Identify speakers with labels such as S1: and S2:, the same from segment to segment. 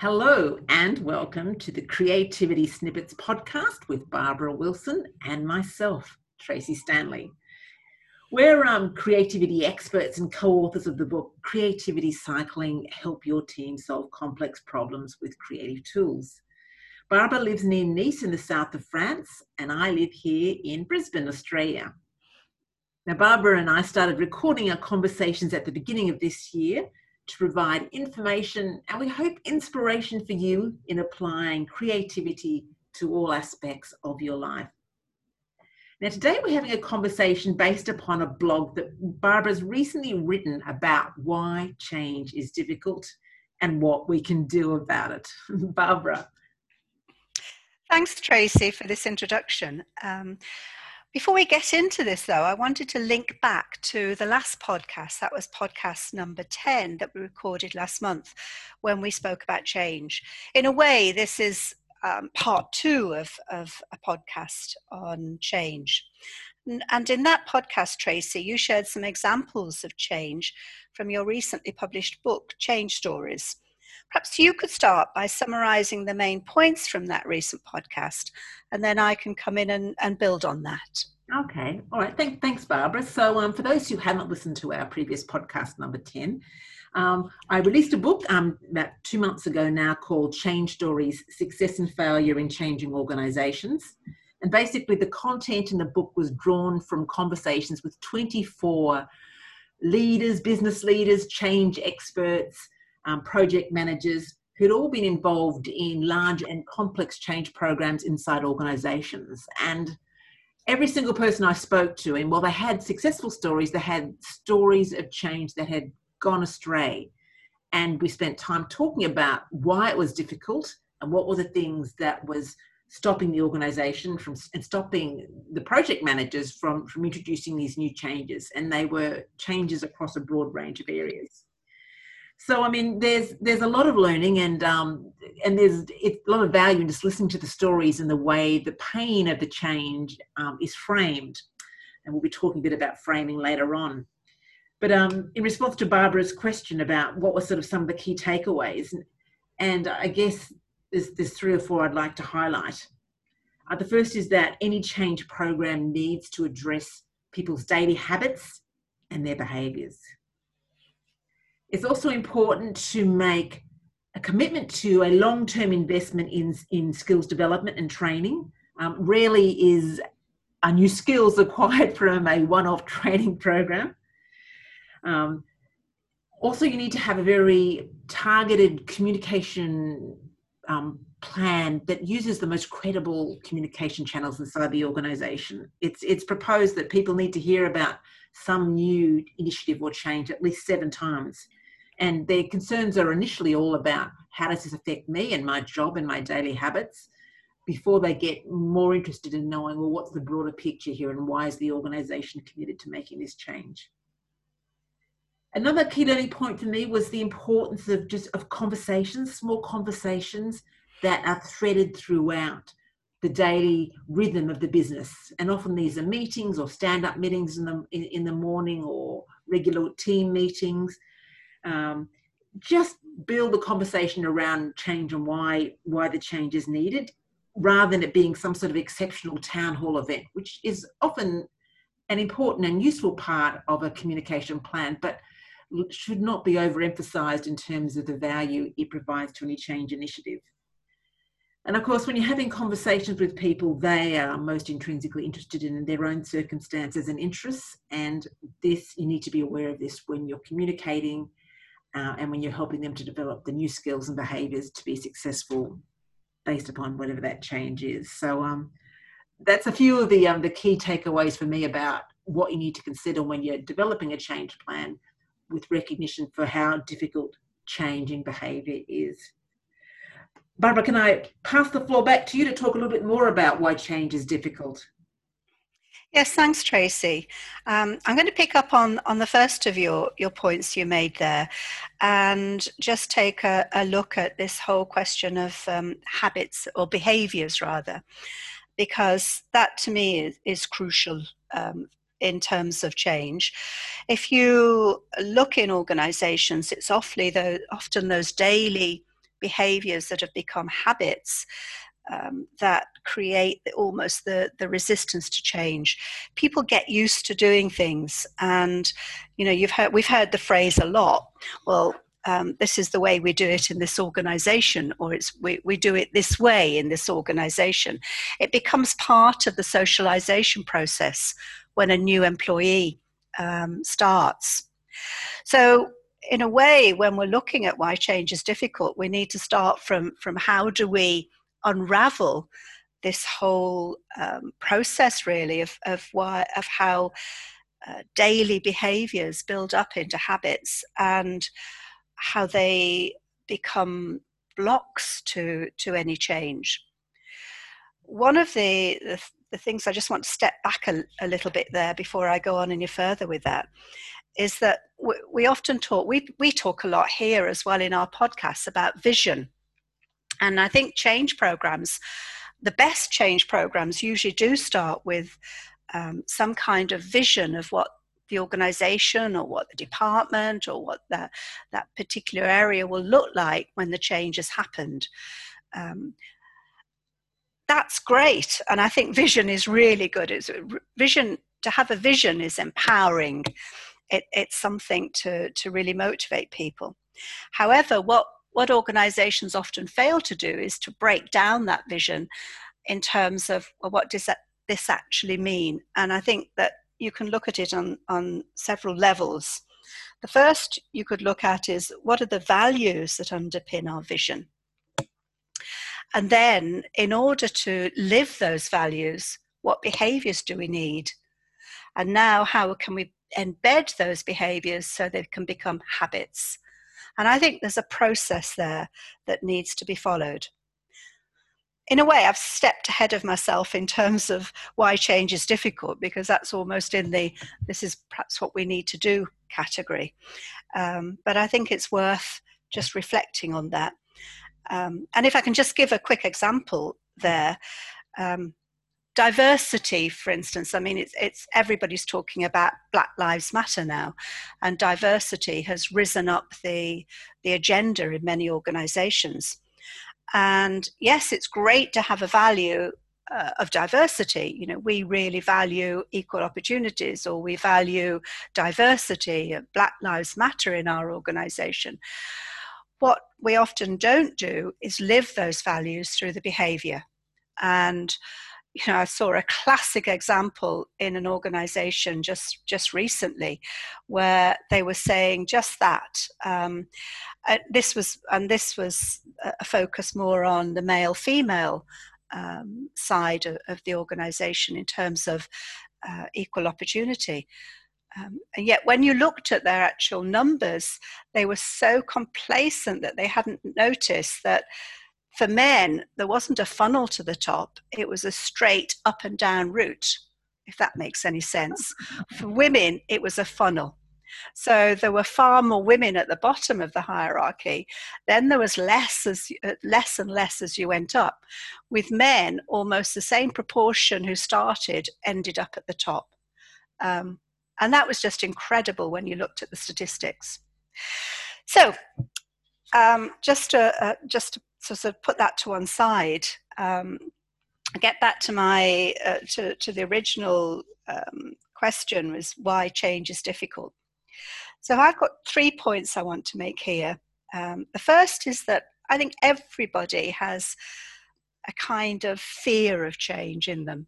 S1: Hello, and welcome to the Creativity Snippets podcast with Barbara Wilson and myself, Tracy Stanley. We're um, creativity experts and co authors of the book Creativity Cycling Help Your Team Solve Complex Problems with Creative Tools. Barbara lives near Nice in the south of France, and I live here in Brisbane, Australia. Now, Barbara and I started recording our conversations at the beginning of this year to provide information and we hope inspiration for you in applying creativity to all aspects of your life. Now, today we're having a conversation based upon a blog that Barbara's recently written about why change is difficult and what we can do about it. Barbara.
S2: Thanks, Tracy, for this introduction. Um, before we get into this, though, I wanted to link back to the last podcast. That was podcast number 10 that we recorded last month when we spoke about change. In a way, this is um, part two of, of a podcast on change. And in that podcast, Tracy, you shared some examples of change from your recently published book, Change Stories. Perhaps you could start by summarizing the main points from that recent podcast, and then I can come in and, and build on that.
S1: Okay, all right. Thank, thanks, Barbara. So, um, for those who haven't listened to our previous podcast, number 10, um, I released a book um, about two months ago now called Change Stories Success and Failure in Changing Organizations. And basically, the content in the book was drawn from conversations with 24 leaders, business leaders, change experts, um, project managers who'd all been involved in large and complex change programs inside organizations. And every single person I spoke to, and while they had successful stories, they had stories of change that had gone astray. And we spent time talking about why it was difficult and what were the things that was stopping the organization from and stopping the project managers from from introducing these new changes and they were changes across a broad range of areas so I mean, there's there's a lot of learning and um, and there's a lot of value in just listening to the stories and the way the pain of the change um, is framed, and we'll be talking a bit about framing later on. But um, in response to Barbara's question about what were sort of some of the key takeaways, and, I guess there's there's three or four I'd like to highlight. Uh, the first is that any change program needs to address people's daily habits and their behaviours it's also important to make a commitment to a long-term investment in, in skills development and training. Um, rarely is a new skills acquired from a one-off training program. Um, also, you need to have a very targeted communication um, plan that uses the most credible communication channels inside the organization. It's, it's proposed that people need to hear about some new initiative or change at least seven times and their concerns are initially all about how does this affect me and my job and my daily habits before they get more interested in knowing well what's the broader picture here and why is the organization committed to making this change? Another key learning point for me was the importance of just of conversations small conversations that are threaded throughout the daily rhythm of the business. And often these are meetings or stand-up meetings in the in, in the morning or regular team meetings um, just build the conversation around change and why why the change is needed rather than it being some sort of exceptional town hall event which is often an important and useful part of a communication plan but should not be overemphasized in terms of the value it provides to any change initiative. And of course when you're having conversations with people they are most intrinsically interested in their own circumstances and interests and this you need to be aware of this when you're communicating uh, and when you're helping them to develop the new skills and behaviors to be successful based upon whatever that change is. So um, that's a few of the um, the key takeaways for me about what you need to consider when you're developing a change plan with recognition for how difficult changing behavior is. Barbara, can I pass the floor back to you to talk a little bit more about why change is difficult?
S2: Yes, thanks, Tracy. Um, I'm going to pick up on, on the first of your, your points you made there and just take a, a look at this whole question of um, habits or behaviors, rather, because that to me is, is crucial um, in terms of change. If you look in organizations, it's awfully the, often those daily behaviors that have become habits um, that create the, almost the, the resistance to change. People get used to doing things, and you know you've heard we've heard the phrase a lot. Well, um, this is the way we do it in this organization, or it's we, we do it this way in this organization. It becomes part of the socialization process when a new employee um, starts. So in a way, when we're looking at why change is difficult, we need to start from, from how do we unravel this whole um, process really of, of why of how uh, daily behaviors build up into habits and how they become blocks to to any change. One of the, the, the things i just want to step back a, a, little bit there before i go on any further with that is that we, we often talk we, we talk a lot here as well in our podcasts about vision and I think change programs, the best change programs usually do start with um, some kind of vision of what the organization or what the department or what the, that particular area will look like when the change has happened. Um, that's great. And I think vision is really good. It's vision to have a vision is empowering. It, it's something to, to really motivate people. However, what what organizations often fail to do is to break down that vision in terms of well, what does that, this actually mean? And I think that you can look at it on, on several levels. The first you could look at is what are the values that underpin our vision? And then, in order to live those values, what behaviors do we need? And now, how can we embed those behaviors so they can become habits? And I think there's a process there that needs to be followed. In a way, I've stepped ahead of myself in terms of why change is difficult because that's almost in the this is perhaps what we need to do category. Um, but I think it's worth just reflecting on that. Um, and if I can just give a quick example there, um, diversity, for instance, I mean, it's, it's everybody's talking about Black Lives Matter now, and diversity has risen up the the agenda in many organisations. And yes, it's great to have a value uh, of diversity. You know, we really value equal opportunities, or we value diversity. Black Lives Matter in our organisation. What we often don't do is live those values through the behaviour, and you know, I saw a classic example in an organization just just recently, where they were saying just that. Um, uh, this was and this was a focus more on the male female um, side of, of, the organization in terms of uh, equal opportunity. Um, and yet, when you looked at their actual numbers, they were so complacent that they hadn't noticed that for men, there wasn't a funnel to the top, it was a straight up and down route, if that makes any sense. For women, it was a funnel. So there were far more women at the bottom of the hierarchy. Then there was less as uh, less and less as you went up. With men, almost the same proportion who started ended up at the top, um, and that was just incredible when you looked at the statistics. So, um, just to uh, just to sort of put that to one side. Um, get back to my uh, to, to the original um, question was why change is difficult. So I've got three points I want to make here. Um, the first is that I think everybody has a kind of fear of change in them.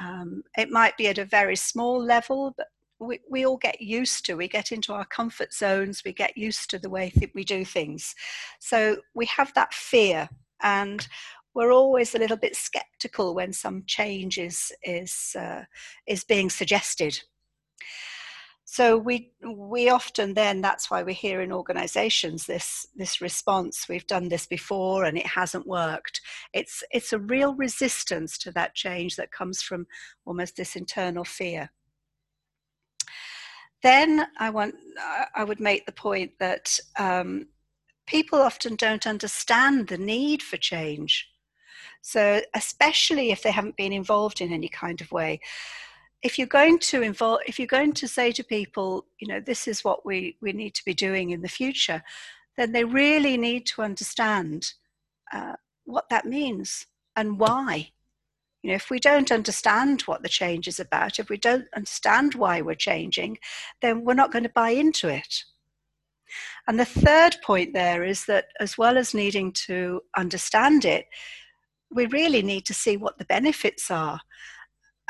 S2: Um, it might be at a very small level, but we, we all get used to we get into our comfort zones we get used to the way th- we do things. So we have that fear and we're always a little bit skeptical when some change is is uh, is being suggested. So we we often then that's why we hear in organizations this this response we've done this before and it hasn't worked. It's it's a real resistance to that change that comes from almost this internal fear then I want I would make the point that um, people often don't understand the need for change. So especially if they haven't been involved in any kind of way, if you're going to involve, if you're going to say to people, you know, this is what we we need to be doing in the future, then they really need to understand uh, what that means and why. You know, if we don't understand what the change is about, if we don't understand why we're changing, then we're not going to buy into it. And the third point there is that as well as needing to understand it, we really need to see what the benefits are.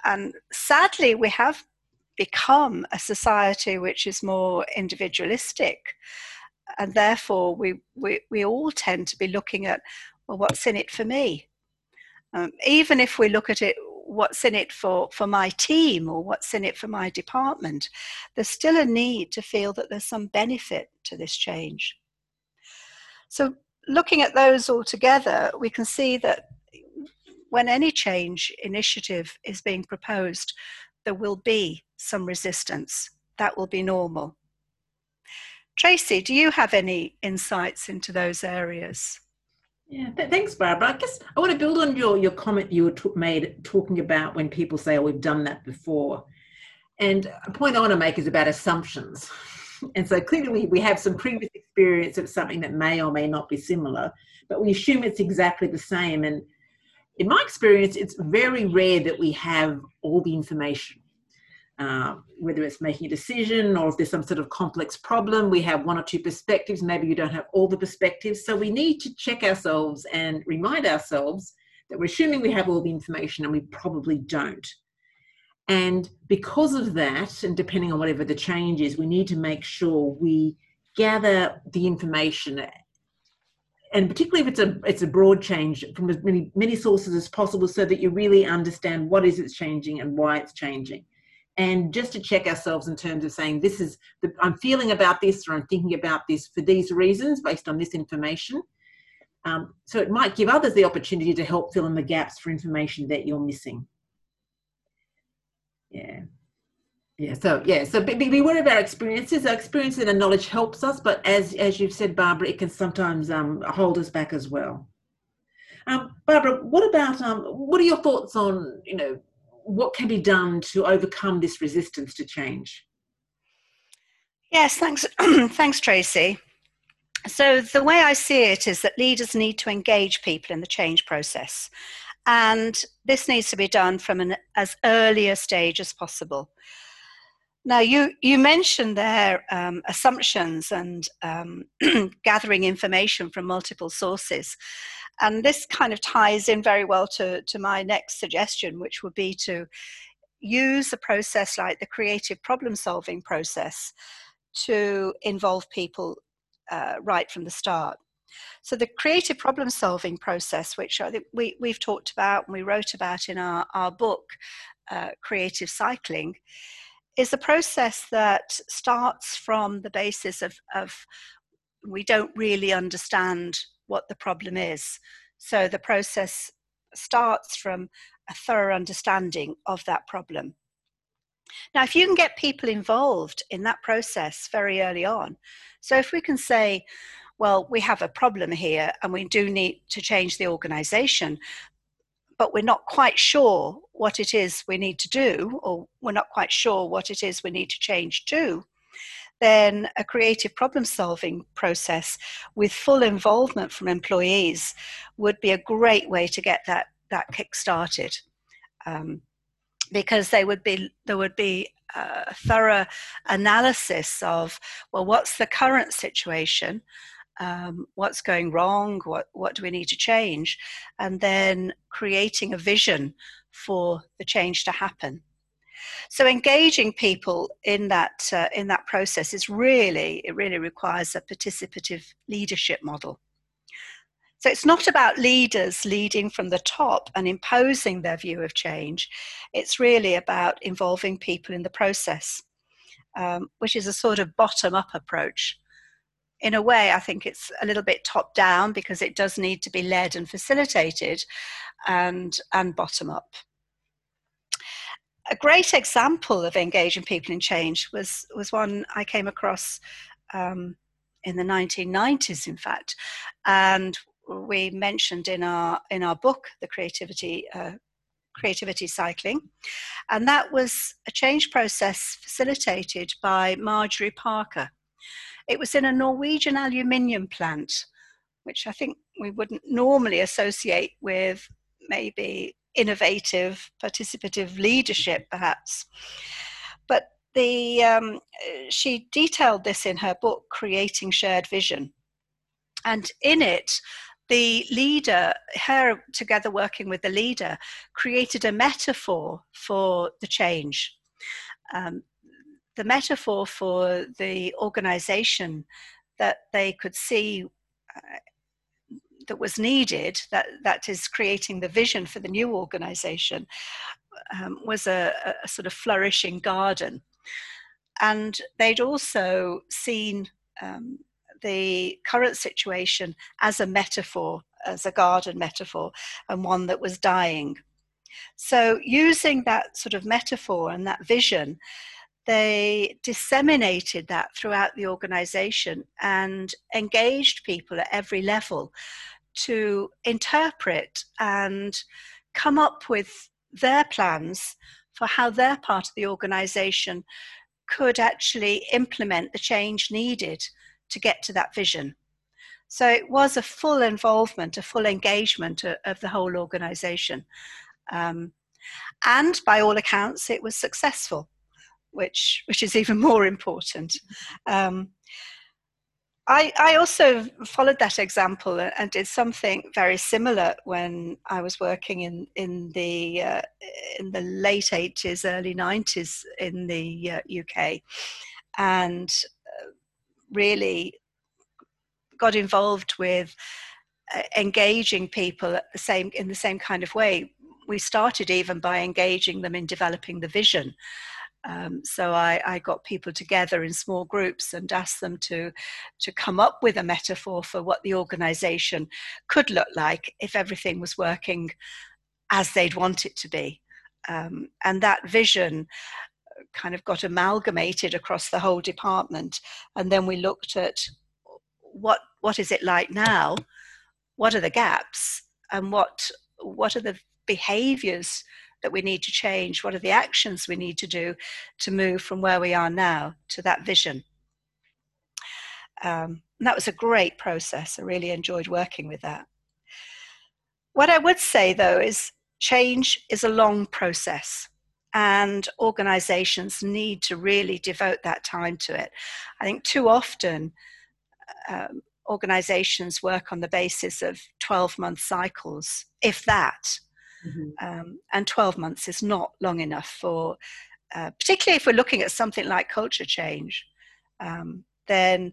S2: And sadly, we have become a society which is more individualistic. And therefore, we, we, we all tend to be looking at, well, what's in it for me? Um, even if we look at it, what's in it for, for my team or what's in it for my department, there's still a need to feel that there's some benefit to this change. So, looking at those all together, we can see that when any change initiative is being proposed, there will be some resistance. That will be normal. Tracy, do you have any insights into those areas?
S1: Yeah, thanks, Barbara. I guess I want to build on your, your comment you made talking about when people say, oh, we've done that before. And a point I want to make is about assumptions. And so clearly we, we have some previous experience of something that may or may not be similar, but we assume it's exactly the same. And in my experience, it's very rare that we have all the information. Uh, whether it's making a decision or if there's some sort of complex problem, we have one or two perspectives. Maybe you don't have all the perspectives. So we need to check ourselves and remind ourselves that we're assuming we have all the information and we probably don't. And because of that, and depending on whatever the change is, we need to make sure we gather the information and particularly if it's a it's a broad change from as many many sources as possible so that you really understand what is it's changing and why it's changing and just to check ourselves in terms of saying this is the, i'm feeling about this or i'm thinking about this for these reasons based on this information. Um, so it might give others the opportunity to help fill in the gaps for information that you're missing. Yeah. Yeah so yeah so be, be aware of our experiences. Our experiences and our knowledge helps us but as as you've said barbara it can sometimes um, hold us back as well. Um, barbara what about um, what are your thoughts on you know what can be done to overcome this resistance to change?
S2: Yes, thanks, thanks, Tracy. So, the way I see it is that leaders need to engage people in the change process. And this needs to be done from an as early a stage as possible. Now, you, you mentioned their um, assumptions and um, gathering information from multiple sources. And this kind of ties in very well to, to my next suggestion, which would be to use a process like the creative problem solving process to involve people uh, right from the start. So, the creative problem solving process, which I think we, we've talked about and we wrote about in our, our book, uh, Creative Cycling, is a process that starts from the basis of, of we don't really understand what the problem is. So the process starts from a thorough understanding of that problem. Now, if you can get people involved in that process very early on, so if we can say, well, we have a problem here and we do need to change the organization, but we're not quite sure what it is we need to do, or we're not quite sure what it is we need to change to, then a creative problem solving process with full involvement from employees would be a great way to get that, that kick started. Um, because they would be, there would be a thorough analysis of, well, what's the current situation? Um, what's going wrong? What, what do we need to change? And then creating a vision for the change to happen. So engaging people in that uh, in that process is really it really requires a participative leadership model. So it's not about leaders leading from the top and imposing their view of change. It's really about involving people in the process, um, which is a sort of bottom up approach. In a way, I think it's a little bit top down because it does need to be led and facilitated and, and bottom up a great example of engaging people in change was was one I came across um, in the 1990s, in fact, and we mentioned in our in our book the creativity uh, creativity cycling, and that was a change process facilitated by Marjorie Parker. it was in a Norwegian aluminium plant, which I think we wouldn't normally associate with maybe innovative, participative leadership, perhaps. But the um, she detailed this in her book, Creating Shared Vision, and in it, the leader, her together working with the leader, created a metaphor for the change. Um, the metaphor for the organization that they could see uh, that was needed, that, that is creating the vision for the new organization, um, was a, a sort of flourishing garden. And they'd also seen um, the current situation as a metaphor, as a garden metaphor, and one that was dying. So, using that sort of metaphor and that vision, they disseminated that throughout the organization and engaged people at every level to interpret and come up with their plans for how their part of the organization could actually implement the change needed to get to that vision. So it was a full involvement, a full engagement of, the whole organization. Um, and by all accounts, it was successful, which, which is even more important. Um, I, I also followed that example and did something very similar when I was working in in the uh, in the late 80s, early 90s in the uh, UK, and uh, really got involved with uh, engaging people the same in the same kind of way. We started even by engaging them in developing the vision. Um, so I, I, got people together in small groups and asked them to to come up with a metaphor for what the organisation could look like if everything was working as they'd want it to be. Um, and that vision kind of got amalgamated across the whole department. And then we looked at what what is it like now? What are the gaps? And what what are the behaviors that we need to change? What are the actions we need to do to move from where we are now to that vision? Um, that was a great process. I really enjoyed working with that. What I would say though is change is a long process and organizations need to really devote that time to it. I think too often um, organizations work on the basis of 12 month cycles, if that. Mm-hmm. Um, and 12 months is not long enough for, uh, particularly if we're looking at something like culture change, um, then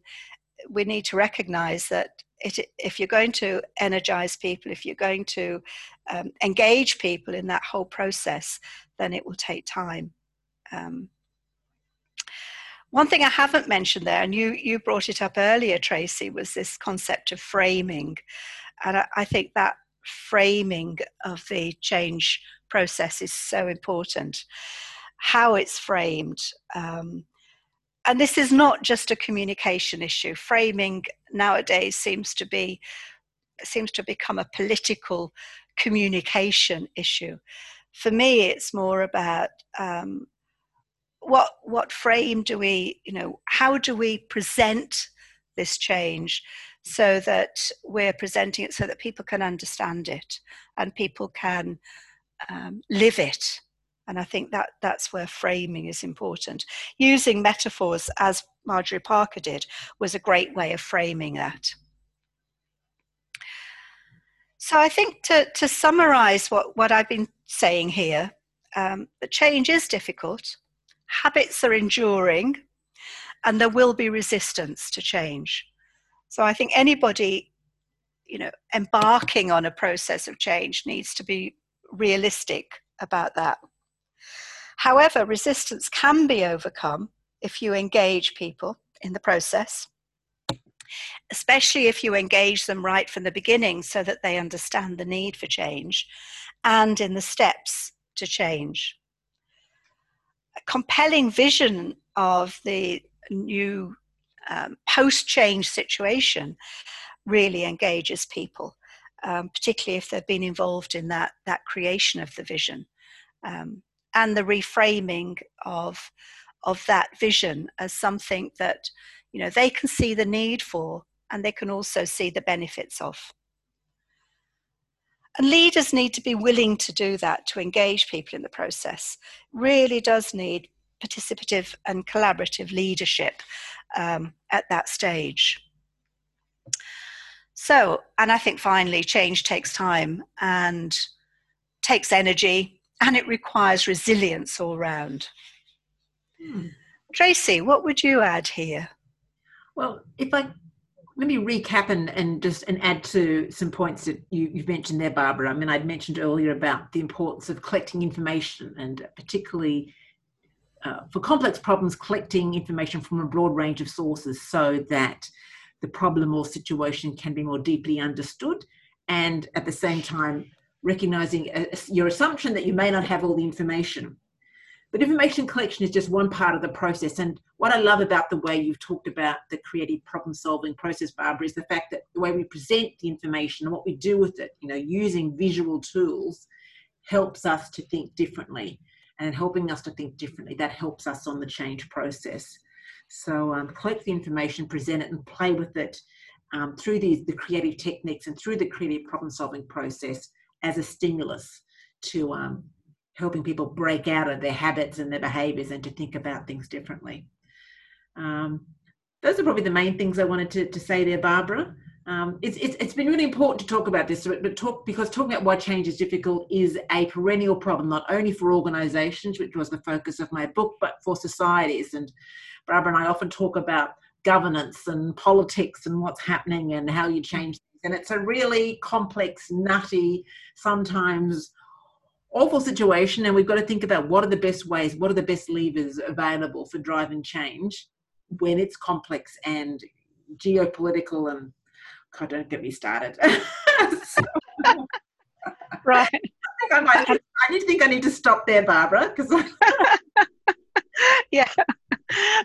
S2: we need to recognize that it, if you're going to energize people, if you're going to um, engage people in that whole process, then it will take time. Um, one thing I haven't mentioned there, and you, you brought it up earlier, Tracy, was this concept of framing. And I, I think that framing of the change process is so important. How it's framed. Um, and this is not just a communication issue. Framing nowadays seems to be seems to become a political communication issue. For me, it's more about um, what what frame do we you know how do we present this change so that we're presenting it so that people can understand it and people can um, live it. And i think that that's where framing is important. Using metaphors as marjorie parker did was a great way of framing that. So i think to, to summarize what, what i've been saying here um, the change is difficult habits are enduring and there will be resistance to change. So I think anybody, you know, embarking on a process of change needs to be realistic about that. However, resistance can be overcome if you engage people in the process, especially if you engage them right from the beginning so that they understand the need for change and in the steps to change A compelling vision of the new um, post change situation really engages people, um, particularly if they've been involved in that, that creation of the vision. Um, and the reframing of, of that vision as something that you know they can see the need for and they can also see the benefits of and leaders need to be willing to do that to engage people in the process really does need participative and collaborative leadership um, at that stage so and i think finally change takes time and takes energy and it requires resilience all round hmm. tracy what would you add here
S1: well if i let me recap and, and just and add to some points that you, you've mentioned there, Barbara. I mean, I'd mentioned earlier about the importance of collecting information and particularly uh, for complex problems, collecting information from a broad range of sources so that the problem or situation can be more deeply understood and at the same time recognizing a, your assumption that you may not have all the information but information collection is just one part of the process. And what I love about the way you've talked about the creative problem solving process, Barbara, is the fact that the way we present the information and what we do with it, you know, using visual tools helps us to think differently. And helping us to think differently, that helps us on the change process. So um, collect the information, present it, and play with it um, through the, the creative techniques and through the creative problem solving process as a stimulus to um, helping people break out of their habits and their behaviors and to think about things differently. Um, those are probably the main things I wanted to, to say there, Barbara. Um, it's, it's, it's been really important to talk about this, but talk because talking about why change is difficult is a perennial problem, not only for organisations, which was the focus of my book, but for societies. And Barbara and I often talk about governance and politics and what's happening and how you change things. And it's a really complex, nutty, sometimes awful situation and we've got to think about what are the best ways what are the best levers available for driving change when it's complex and geopolitical and god don't get me started.
S2: So, right. I,
S1: think I, might, I need to think i need to stop there barbara because
S2: yeah.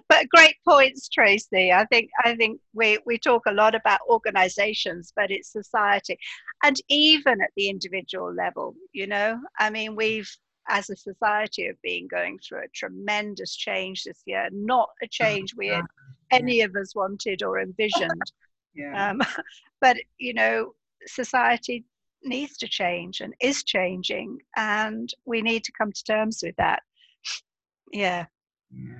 S2: But great points tracy. I think i think we we talk a lot about organizations but it's society. And even at the individual level you know i mean we've as a society have been going through a tremendous change this year. Not a oh, change we had any of us wanted or envisioned yeah. um, but you know society needs to change and is changing and we need to come to terms with that yeah
S1: yeah.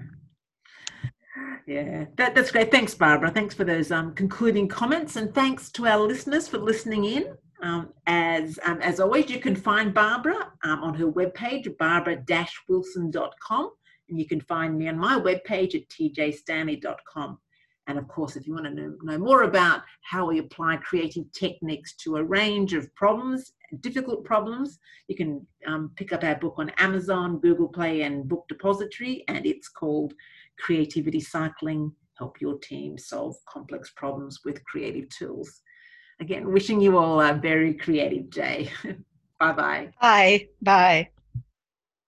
S1: Yeah, that, that's great. Thanks, Barbara. Thanks for those um, concluding comments, and thanks to our listeners for listening in. Um, as um, as always, you can find Barbara um, on her webpage, barbara-wilson.com, and you can find me on my webpage at tjstanley.com. And of course, if you want to know, know more about how we apply creative techniques to a range of problems, difficult problems, you can um, pick up our book on Amazon, Google Play, and Book Depository, and it's called Creativity Cycling Help Your Team Solve Complex Problems with Creative Tools. Again, wishing you all a very creative day. bye bye.
S2: Bye. Bye.